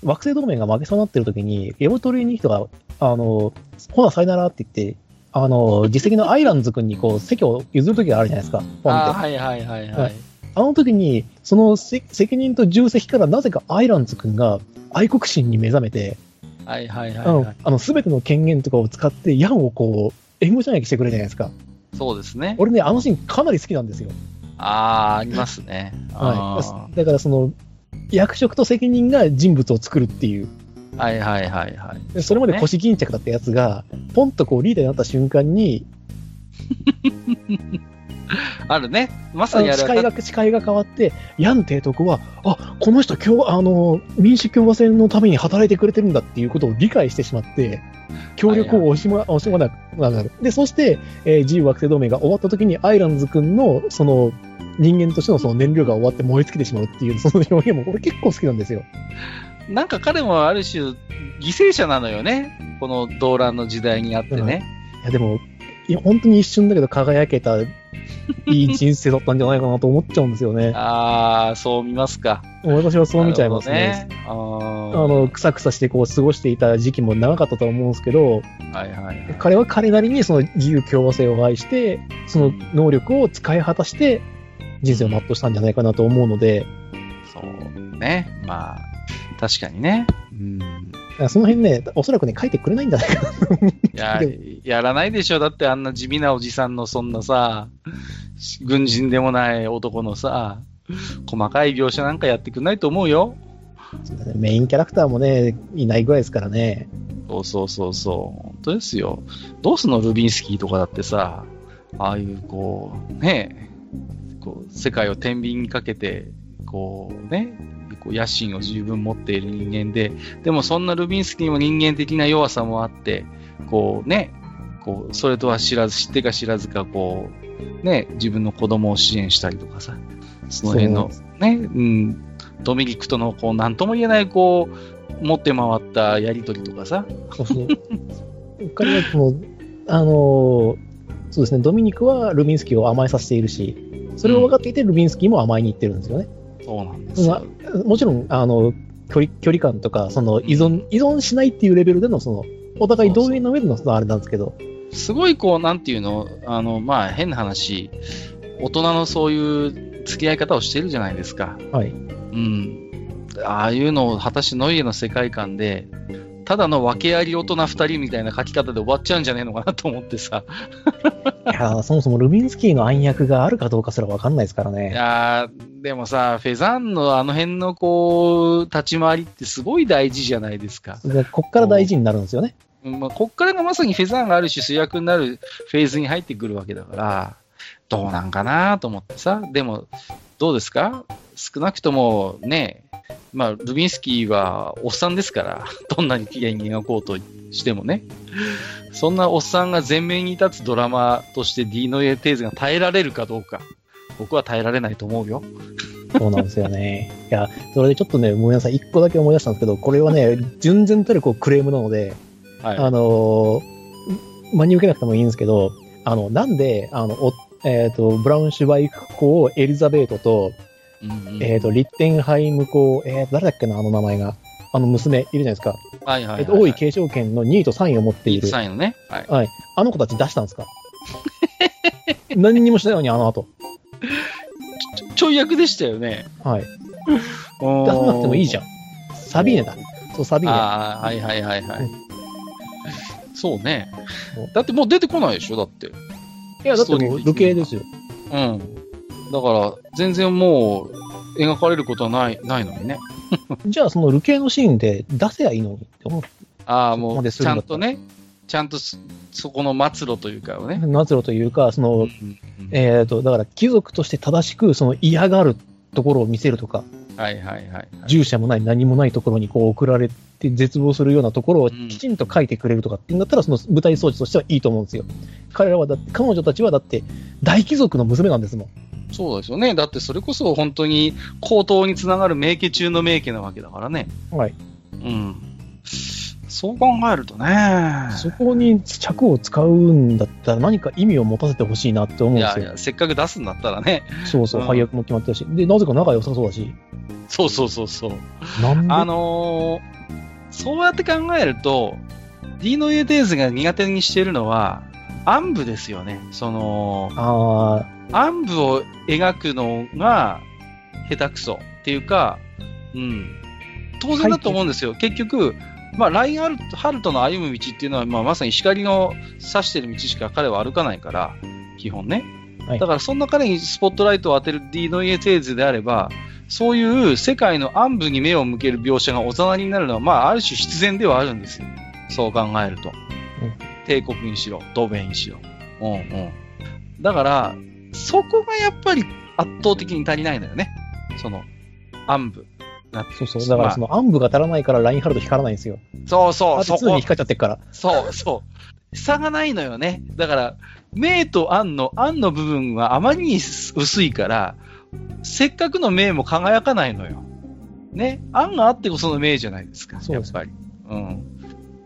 S2: 惑星同盟が負けそうになってる時に、エボトリーニ人が、あの、ほな、さよならって言って、あの、実績のアイランズ君にこう、席を譲る時があるじゃないですか。
S1: はいはいはいはい。
S2: あの時に、そのせ責任と重責からなぜかアイランズ君が愛国心に目覚めて、
S1: はいはいはい、
S2: あの
S1: はい。
S2: あの、すべての権限とかを使って、ヤンをこう、援護射撃してくれるじゃないですか。
S1: そうですね。
S2: 俺ね、あのシーンかなり好きなんですよ。
S1: ああ、ありますね。あ
S2: はい。だからその、役職と責任が人物を作るっていう。
S1: ーはいはいはいはい。
S2: でそれまで
S1: ね
S2: 腰巾着だったやつが、ポンとこうリーダーになった瞬間に、
S1: あるね。ま
S2: あ
S1: さにあれ
S2: が、視界が変わって、ヤン提督は、あ、この人共、あの、民主共和制のために働いてくれてるんだっていうことを理解してしまって、協力を惜しま、惜しまなくなる。で、そして、えー自由惑星同盟が終わった時に、アイランズ君の、その、人間としてのその燃料が終わって燃え尽きてしまうっていう、その表現も、これ結構好きなんですよ。
S1: なんか彼もある種、犠牲者なのよね。この動乱の時代にあってね。
S2: いや、でも、いや、本当に一瞬だけど輝けた、いい人生だったんじゃないかなと思っちゃうんですよね。
S1: ああ、そう見ますか。
S2: 私はそう見ちゃいますね。
S1: ね。
S2: あの、くさくさしてこう過ごしていた時期も長かったと思うんですけど、
S1: はいはいはい。
S2: 彼は彼なりにその自由共和制を愛して、その能力を使い果たして人生を全うしたんじゃないかなと思うので、
S1: そうね。まあ、確かにね。うん。
S2: その辺ね、おそらくね、書いてくれないんじゃないかな。
S1: いややらないでしょ。だってあんな地味なおじさんのそんなさ、軍人でもない男のさ、細かい描写なんかやってくんないと思うよ。
S2: メインキャラクターもね、いないぐらいですからね。
S1: そうそうそうそう。本当ですよ。どうすんのルビンスキーとかだってさ、ああいうこう、ねこう、世界を天秤にかけて、こうね、こう野心を十分持っている人間で、でもそんなルビンスキーも人間的な弱さもあって、こうね、こう、それとは知らず、知ってか知らずか、こう、ね、自分の子供を支援したりとかさ、その辺のね、うん、ドミニクとの、こう、なんとも言えない、こう、持って回ったやりとりとかさ。
S2: 彼はあのーそうですね、ドミニクはルビンスキーを甘えさせているし、それを分かっていてルビンスキーも甘えに行ってるんですよね。
S1: そうなんですよ。
S2: もちろん、あの、距離、距離感とか、その依存、依存しないっていうレベルでの、その、お互い同意の上での、そのあれなんですけど、
S1: すごいこう、なんていうの、あの、まあ、変な話、大人のそういう付き合い方をしてるじゃないですか。
S2: はい。
S1: うん。ああいうのを果たしてノイエの世界観で、ただの訳あり大人二人みたいな書き方で終わっちゃうんじゃねえのかなと思ってさ。
S2: いやーそもそもルビンスキーの暗躍があるかどうかすら分かんないですから
S1: い
S2: ね。
S1: やーでもさ、フェザンのあの辺のこう、立ち回りってすごい大事じゃないですか。
S2: でこっから大事になるんですよね。
S1: うんまあ、こっからがまさにフェザーンがある種主役になるフェーズに入ってくるわけだから、どうなんかなと思ってさ。でも、どうですか？少なくともね、まあ、ルビンスキーはおっさんですから、どんなに綺麗に描こうとしてもね。そんなおっさんが前面に立つドラマとして D のエテーズが耐えられるかどうか。僕は耐えられないと思うよ。
S2: そうなんですよね。いや、それでちょっとね、ごめんなさい、一個だけ思い出したんですけど、これはね、純然たるこうクレームなので、
S1: はい。
S2: あのー真に受けなくてもいいんですけど、あの、なんで、あの、おえっ、と、ブラウンシュバイク公エリザベートと、
S1: うんうん
S2: えっ、と、リッテンハイム公、えー、誰だっけな、あの名前が。あの娘いるじゃないですか。
S1: はいはいはい、
S2: えっと、王位継承権の2位と3位を持っている。
S1: 3位のね。はい。
S2: はい。あの子たち出したんですか？何にもしないのに、あの後。
S1: ちょちょい役でしたよね。
S2: はい。
S1: 出
S2: 出さなくてもいいじゃん。サビーネだ。そう、サビーネ。
S1: ああ、はいはいはいはい。
S2: うん
S1: そうね。だってもう出てこないでしょだって。
S2: いや、だってもう、流刑ですよ。
S1: うん。だから、全然もう、描かれることはない、ないのにね。
S2: じゃあ、その流刑のシーンで出せばいいのにって思う。
S1: ああ、もう、ちゃんとね、ちゃんとそそこの末路というかをね。
S2: 末路というか、その、えっ、と、だから貴族として正しく、その嫌がるところを見せるとか、
S1: はいはいはいはい。
S2: 従者もない何もないところにこう送られて絶望するようなところを
S1: うん
S2: きちんと書いてくれるとかっていうんだったら、その舞台装置としてはいいと思うんですよ。彼らはだって、彼女たちはだって大貴族の娘なんですもん。
S1: そうですよね。だってそれこそ本当に高等につながる名家中の名家なわけだからね。
S2: はい。
S1: うん。そう考えるとね。
S2: そこに着を使うんだったら何か意味を持たせてほしいなって思うんですよ。
S1: いやいや、せっかく出すんだったらね。
S2: そうそう、
S1: うん
S2: 配役も決まってたし。で、なぜか仲良さそうだし。
S1: そうそうそうそう。
S2: なんで？
S1: あのーそうやって考えると、ディーノ・ユーテーズが苦手にしているのは、暗部ですよね。その、
S2: あ
S1: 暗部を描くのが下手くそっていうか、うん。当然だと思うんですよ。結局、まあ、ラインハルトハルトの歩む道っていうのは、まあ、まさに光の差してる道しか彼は歩かないから、基本ね。
S2: はい
S1: だから、そんな彼にスポットライトを当てるディーノイエテーゼであれば、そういう世界の暗部に目を向ける描写がおざなりになるのは、まあ、ある種必然ではあるんですよ。そう考えると。帝国にしろ、ドベイにしろ。うんうん。だから、そこがやっぱり圧倒的に足りないのよね。その、暗部。
S2: そうそう。だからその暗部が足らないからラインハルト光らないんですよ。
S1: そうそう、
S2: あと2に。光っちゃってるから。
S1: そうそう。差がないのよね。だから、明と暗の、暗の部分はあまりに薄いから、せっかくの明も輝かないのよ。ね。暗があってこその明じゃないですか。
S2: そう
S1: やっぱり。うん。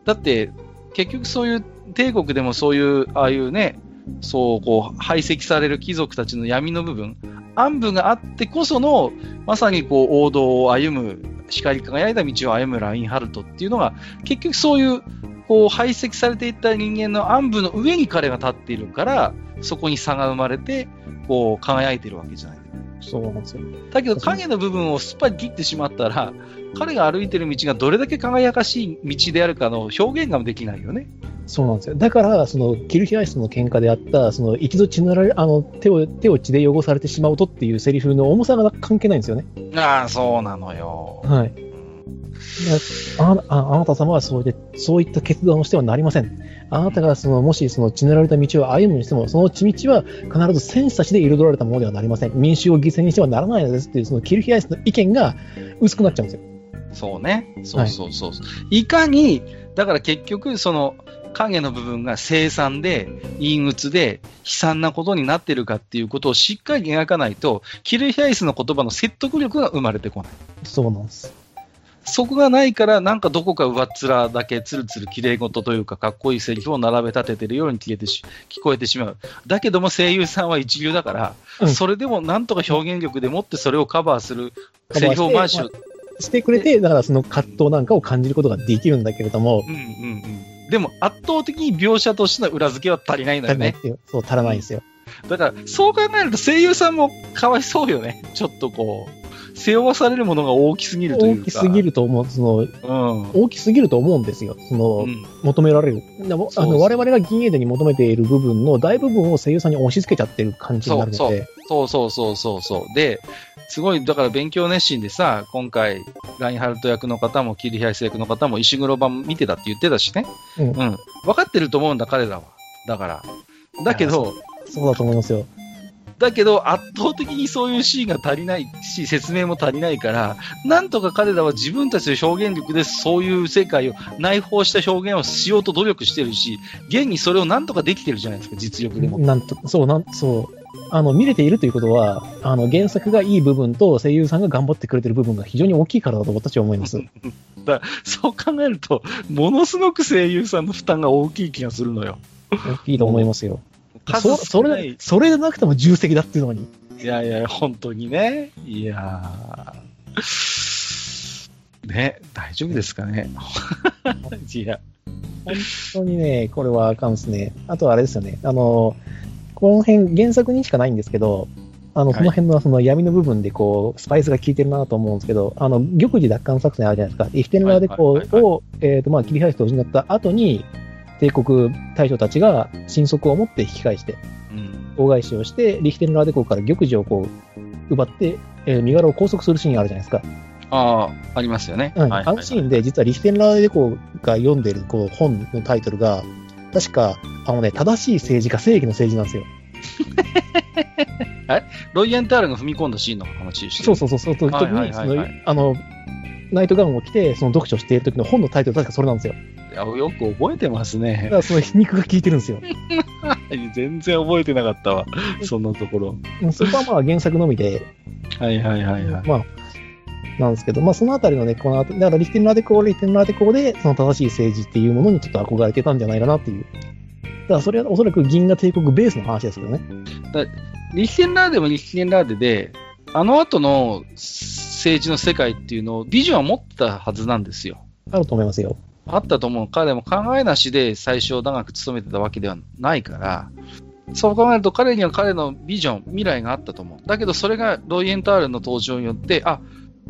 S1: だって、結局そういう、帝国でもそういう、ああいうね、そう、こう、排斥される貴族たちの闇の部分、暗部があってこその、まさにこう、王道を歩む、光り輝いた道を歩むラインハルトっていうのが、結局そういう、こう、排斥されていった人間の暗部の上に彼が立っているから、そこに差が生まれて、こう、輝いているわけじゃない。
S2: そうなんですよ。
S1: だけど影の部分をすっぱり切ってしまったら、彼が歩いてる道がどれだけ輝かしい道であるかの表現ができないよね。
S2: そうなんですよ。だから、その、キルヒアイスの喧嘩であった、その、一度血塗られ、あの、手を、手を血で汚されてしまうとっていうセリフの重さが関係ないんですよね。
S1: ああ、そうなのよ。
S2: はい。あああなた様はそうでそういった決断をしてはなりません。あなたがそのもしその血塗られた道を歩むにしても、その血道は必ず戦士たちで彩られたものではなりません。民衆を犠牲にしてはならないのですっていう、そのキルヒアイスの意見が薄くなっちゃうんですよ。
S1: そうね。そうそうそう。い、かに、だから結局、その、影の部分が凄惨で、陰鬱で、悲惨なことになってるかっていうことをしっかり描かないと、キルヒャイスの言葉の説得力が生まれてこない。
S2: そうなんです。
S1: そこがないから、なんかどこか上っ面だけ、つるつる綺麗事というか、かっこいいセリフを並べ立ててるように聞えてし聞こえてしまう。だけども声優さんは一流だから、
S2: うん
S1: それでもなんとか表現力でもってそれをカバーするセリフを回しを、
S2: してくれて、だからその葛藤なんかを感じることができるんだけれども、
S1: うんうんうん。でも圧倒的に描写としての裏付けは足りないのよね。
S2: そう、足らないんですよ。
S1: だから、そう考えると声優さんもかわいそうよね。ちょっとこう、背負わされるものが大きすぎるというか。
S2: 大きすぎると思う、その、
S1: うん。
S2: 大きすぎると思うんですよ。その、
S1: うん
S2: 求められる。でもあの我々が銀英伝に求めている部分の大部分を声優さんに押し付けちゃってる感じになるので、
S1: そうそうそうそうそう。で、すごい、だから勉強熱心でさ、今回、ラインハルト役の方も、キリヒャイス役の方も、石黒版見てたって言ってたしね。
S2: うん
S1: 分かってると思うんだ、彼らは。だから。だけど、
S2: そうだと思いますよ。
S1: だけど、圧倒的にそういうシーンが足りないし、説明も足りないから、なんとか彼らは自分たちの表現力でそういう世界を内包した表現をしようと努力してるし、現にそれをなんとかできてるじゃないですか、実力でも。
S2: なんと、そう、なん、そう。あの、見れているということは、あの、原作がいい部分と声優さんが頑張ってくれてる部分が非常に大きいからだと私は思います。
S1: そう考えると、ものすごく声優さんの負担が大きい気がするのよ。
S2: 大きいと思いますよ。
S1: 数
S2: そそれ、それでなくても重責だっていうのに。
S1: いやいや、本当にね。いやーね、大丈夫ですかね。いや、
S2: 本当にね、これはあかんですね。あとはあれですよね。あの、この辺、原作にしかないんですけど、あの、
S1: はい
S2: この辺のその闇の部分でこう、スパイスが効いてるなと思うんですけど、あの、玉璽奪還作戦あるじゃないですか。イフテンラーデコ
S1: はいはいはい
S2: を、えっと、まあ、切り離して失った後に、帝国大将たちが神速を持って引き返して、
S1: うん。
S2: 大返しをして、リヒテンラーデコから玉璽をこう、奪って、えー身柄を拘束するシーンあるじゃないですか。
S1: ああ、ありますよね。
S2: うん
S1: はい
S2: あのシーンで、実はリヒテンラーデコが読んでるこう本のタイトルが、確か、あのね、正しい政治か正義の政治なんですよ。
S1: ロイエンタールが踏み込んだシーンの話して
S2: そうそうそう、その
S1: はいはい、
S2: あの、ナイトガウンを着て、その読書している時の本のタイトル、確かそれなんですよ。
S1: よく覚えてます
S2: だ
S1: ね
S2: か。らその皮肉が効いてるんですよ。
S1: 全然覚えてなかったわ。そんなところ。
S2: うんそこはまあ原作のみで、
S1: はいはいはいはい。
S2: まあ、なんですけど、まあそのあたりのね、この後、だからリヒテンラーデコー、リヒテンラーデコーで、その正しい政治っていうものにちょっと憧れてたんじゃないかなっていう。だからそれはおそらく銀河帝国ベースの話ですけどね。
S1: リヒテンラーデもリヒテンラーデで、あの後の政治の世界っていうのをビジョンは持ってたはずなんですよ。
S2: あると思いますよ。
S1: あったと思う。彼も考えなしで最初長く勤めてたわけではないから、そう考えると彼には彼のビジョン、未来があったと思う。だけどそれがロイエンタールの登場によって、あ、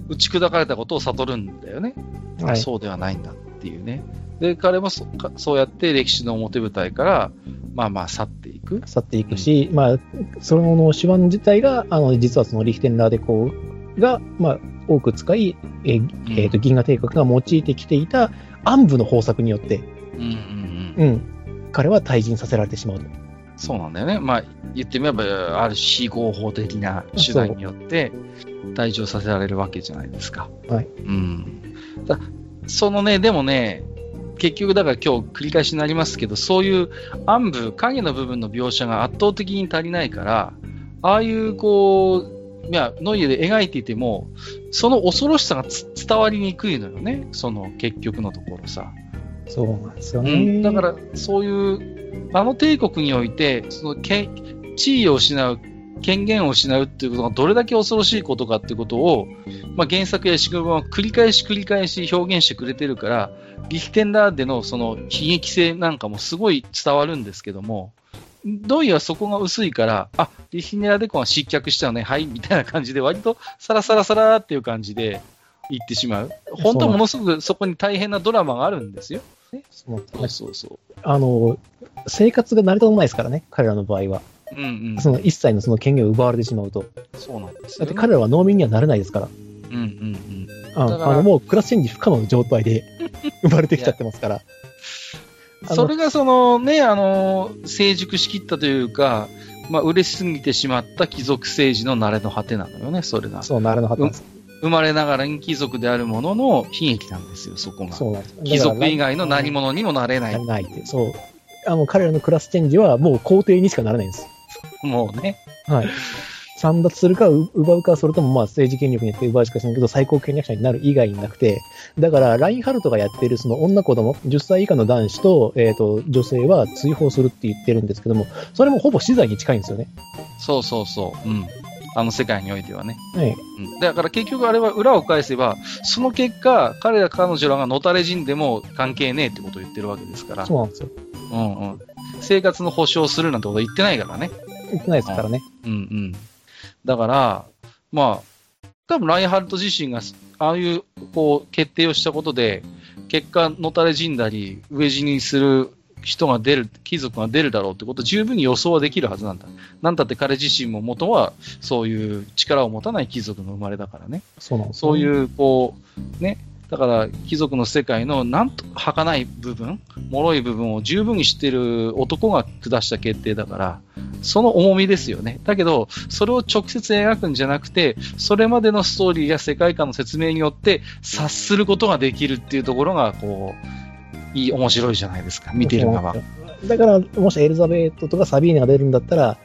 S1: 打ち砕かれたことを悟るんだよね。
S2: はい
S1: そうではないんだっていうね。で、彼もそうやって歴史の表舞台から、まあまあ去っていく。
S2: 去っていくし、まあ、その手腕自体が、あの、実はそのリヒテンラーデコが、まあ、多く使い、えーえーと、銀河帝国が用いてきていた暗部の方策によって、
S1: うんうんうん。
S2: うん、彼は退陣させられてしまうと。
S1: そうなんだよね。まあ、言ってみれば、ある非合法的な手段によって、退場させられるわけじゃないですか。
S2: はい。
S1: うん。だそのね、でもね、結局だから今日繰り返しになりますけど、そういう暗部、影の部分の描写が圧倒的に足りないから、ああいうこう、いや、ノイエで描いていても、その恐ろしさがつ伝わりにくいのよね。その結局のところさ。
S2: そうなんですよね。
S1: うん、だから、そういう、あの帝国において、そのけ地位を失う、権限を失うっていうことがどれだけ恐ろしいことかっていうことを、まあ、原作や石黒版は繰り返し繰り返し表現してくれてるから、リヒテンラーデのその悲劇性なんかもすごい伝わるんですけども、ドイはそこが薄いから、あ、リヒテンラーデコンは失脚したよね、はい、みたいな感じで、割とサラサラサラっていう感じで言ってしまう。本当はものすごくそこに大変なドラマがあるんですよ。
S2: そう
S1: そうそう。
S2: あの、生活が成り立たないですからね、彼らの場合は。
S1: うんうん。
S2: その一切のその権限を奪われてしまうと。
S1: そうなんですよ、
S2: だって彼らは農民にはなれないですから。
S1: うんうんうん。
S2: あのもうクラスチェンジ不可能な状態で 生まれてきちゃってますから。
S1: それがそのね、あの、成熟しきったというか、まあ、嬉しすぎてしまった貴族政治の慣れの果てなのよね、それが。
S2: そう、なれなかったんです。
S1: 生まれながらに貴族であるものの悲劇なんですよ、そこが。
S2: そうなんです。
S1: 貴族以
S2: 外
S1: 外の何者にもなれな。
S2: ないないって。そう。あの、彼らのクラスチェンジはもう皇帝にしかならないんです。
S1: もうね。
S2: はい。散奪するか、う奪うか、それともまあ政治権力によって奪うしかしないけど、最高権力者になる以外になくて、だから、ラインハルトがやっているその女子供、10歳以下の男子と、えっ、と、女性は追放するって言ってるんですけども、それもほぼ死罪に近いんですよね。
S1: そうそうそう。うん。あの世界においてはね。
S2: はい。
S1: うん、だから結局あれは裏を返せば、その結果、彼ら彼女らがのたれ死んでも関係ねえってことを言ってるわけですから。
S2: そうなんですよ。
S1: うんうん。生活の保障するなんてことは言ってないからね。
S2: 言ってないですからね。
S1: うんうん。だから、まあ、多分ラインハルト自身が、ああいう、こう、決定をしたことで、結果、のたれ死んだり、飢え死にする人が出る、貴族が出るだろうってこと、十分に予想はできるはずなんだ。なんだって彼自身も元は、そういう力を持たない貴族の生まれだからね。
S2: そうなんですう。
S1: そういう、こう、ね、だから、貴族の世界のなんと儚い部分、脆い部分を十分に知っている男が下した決定だから、その重みですよね。だけど、それを直接描くんじゃなくて、それまでのストーリーや世界観の説明によって察することができるっていうところが、こう、いい、面白いじゃないですか、見てる側。
S2: だから、もしエリザベートとかサビーネが出るんだったら、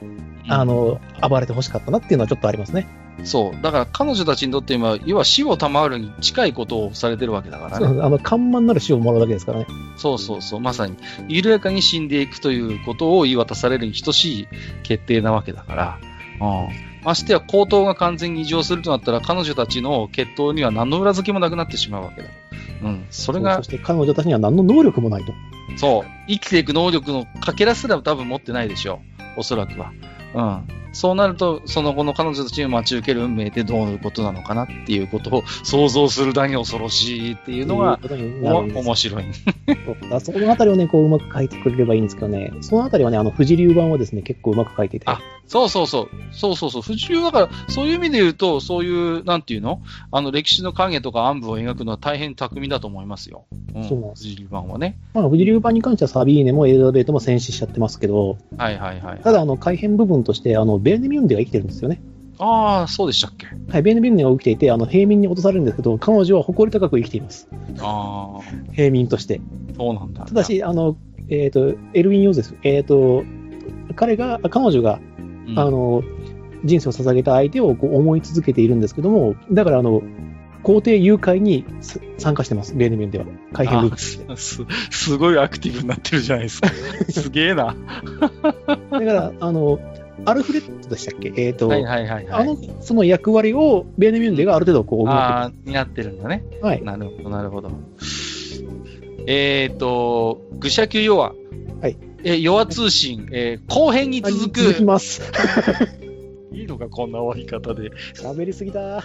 S2: あの、暴れてほしかったなっていうのはちょっとありますね。
S1: そう。だから彼女たちにとって今、要は死を賜るに近いことをされてるわけだからね。
S2: そうあの、看板なる死をもらうだけですからね。
S1: そうそうそう、まさに、緩やかに死んでいくということを言い渡されるに等しい決定なわけだから、うん、ましてや、口頭が完全に異常するとなったら、彼女たちの決闘には何の裏付けもなくなってしまうわけだ。うん、それが
S2: そ、して彼女たちには何の能力もないと。
S1: そう、生きていく能力のかけらすら多分持ってないでしょう、おそらくは。うん。そうなると、その後の彼女たちに待ち受ける運命ってどういうことなのかなっていうことを想像するだけ恐ろしいっていうのが、面白い。
S2: そそこのあたりをね、こう、うまく書いてくれればいいんですけどね、そのあたりはね、あの、富士流版はですね、結構うまく書いてて。
S1: あそうそうそう。そうそうそう。不自由だから、そういう意味で言うと、そういう、なんていうの？あの、歴史の影とか暗部を描くのは大変巧みだと思いますよ。うん。
S2: そうなんです
S1: 藤井版はね。
S2: まあ、富士流版に関してはサビーネもエリザベートも戦死しちゃってますけど、
S1: はいはいはい。
S2: ただ、あの、改変部分として、あの、ベーネミュンデが生きてるんですよね。
S1: ああ、そうでしたっけ
S2: はい、ベーネミュンデが起きていて、あの、平民に落とされるんですけど、彼女は誇り高く生きています。
S1: ああ、
S2: 平民として。
S1: そうなんだ。
S2: ただし、あの、えっ、と、エルウィン・ヨーゼフ、えっ、と、彼が、彼女が、
S1: うん、
S2: あの、人生を捧げた相手をこう思い続けているんですけども、だから、あの、皇帝誘拐にす参加してます、ベーネミュンでは。改変部分として。
S1: あす、すごいアクティブになってるじゃないですか。すげえな。
S2: だから、あの、アルフレッドでしたっけ？えっ、と、
S1: はいはいはいはい。
S2: あの、その役割をベーネミュンデがある程度こう、
S1: ああ、になってるんだね。
S2: はい。
S1: なるほど、なるほど。えっ、と、愚者級弱。
S2: はい。
S1: え、弱通信、えー後編に続く。
S2: 続きます。
S1: いいのか、こんな終わり方で。
S2: 喋りすぎだ。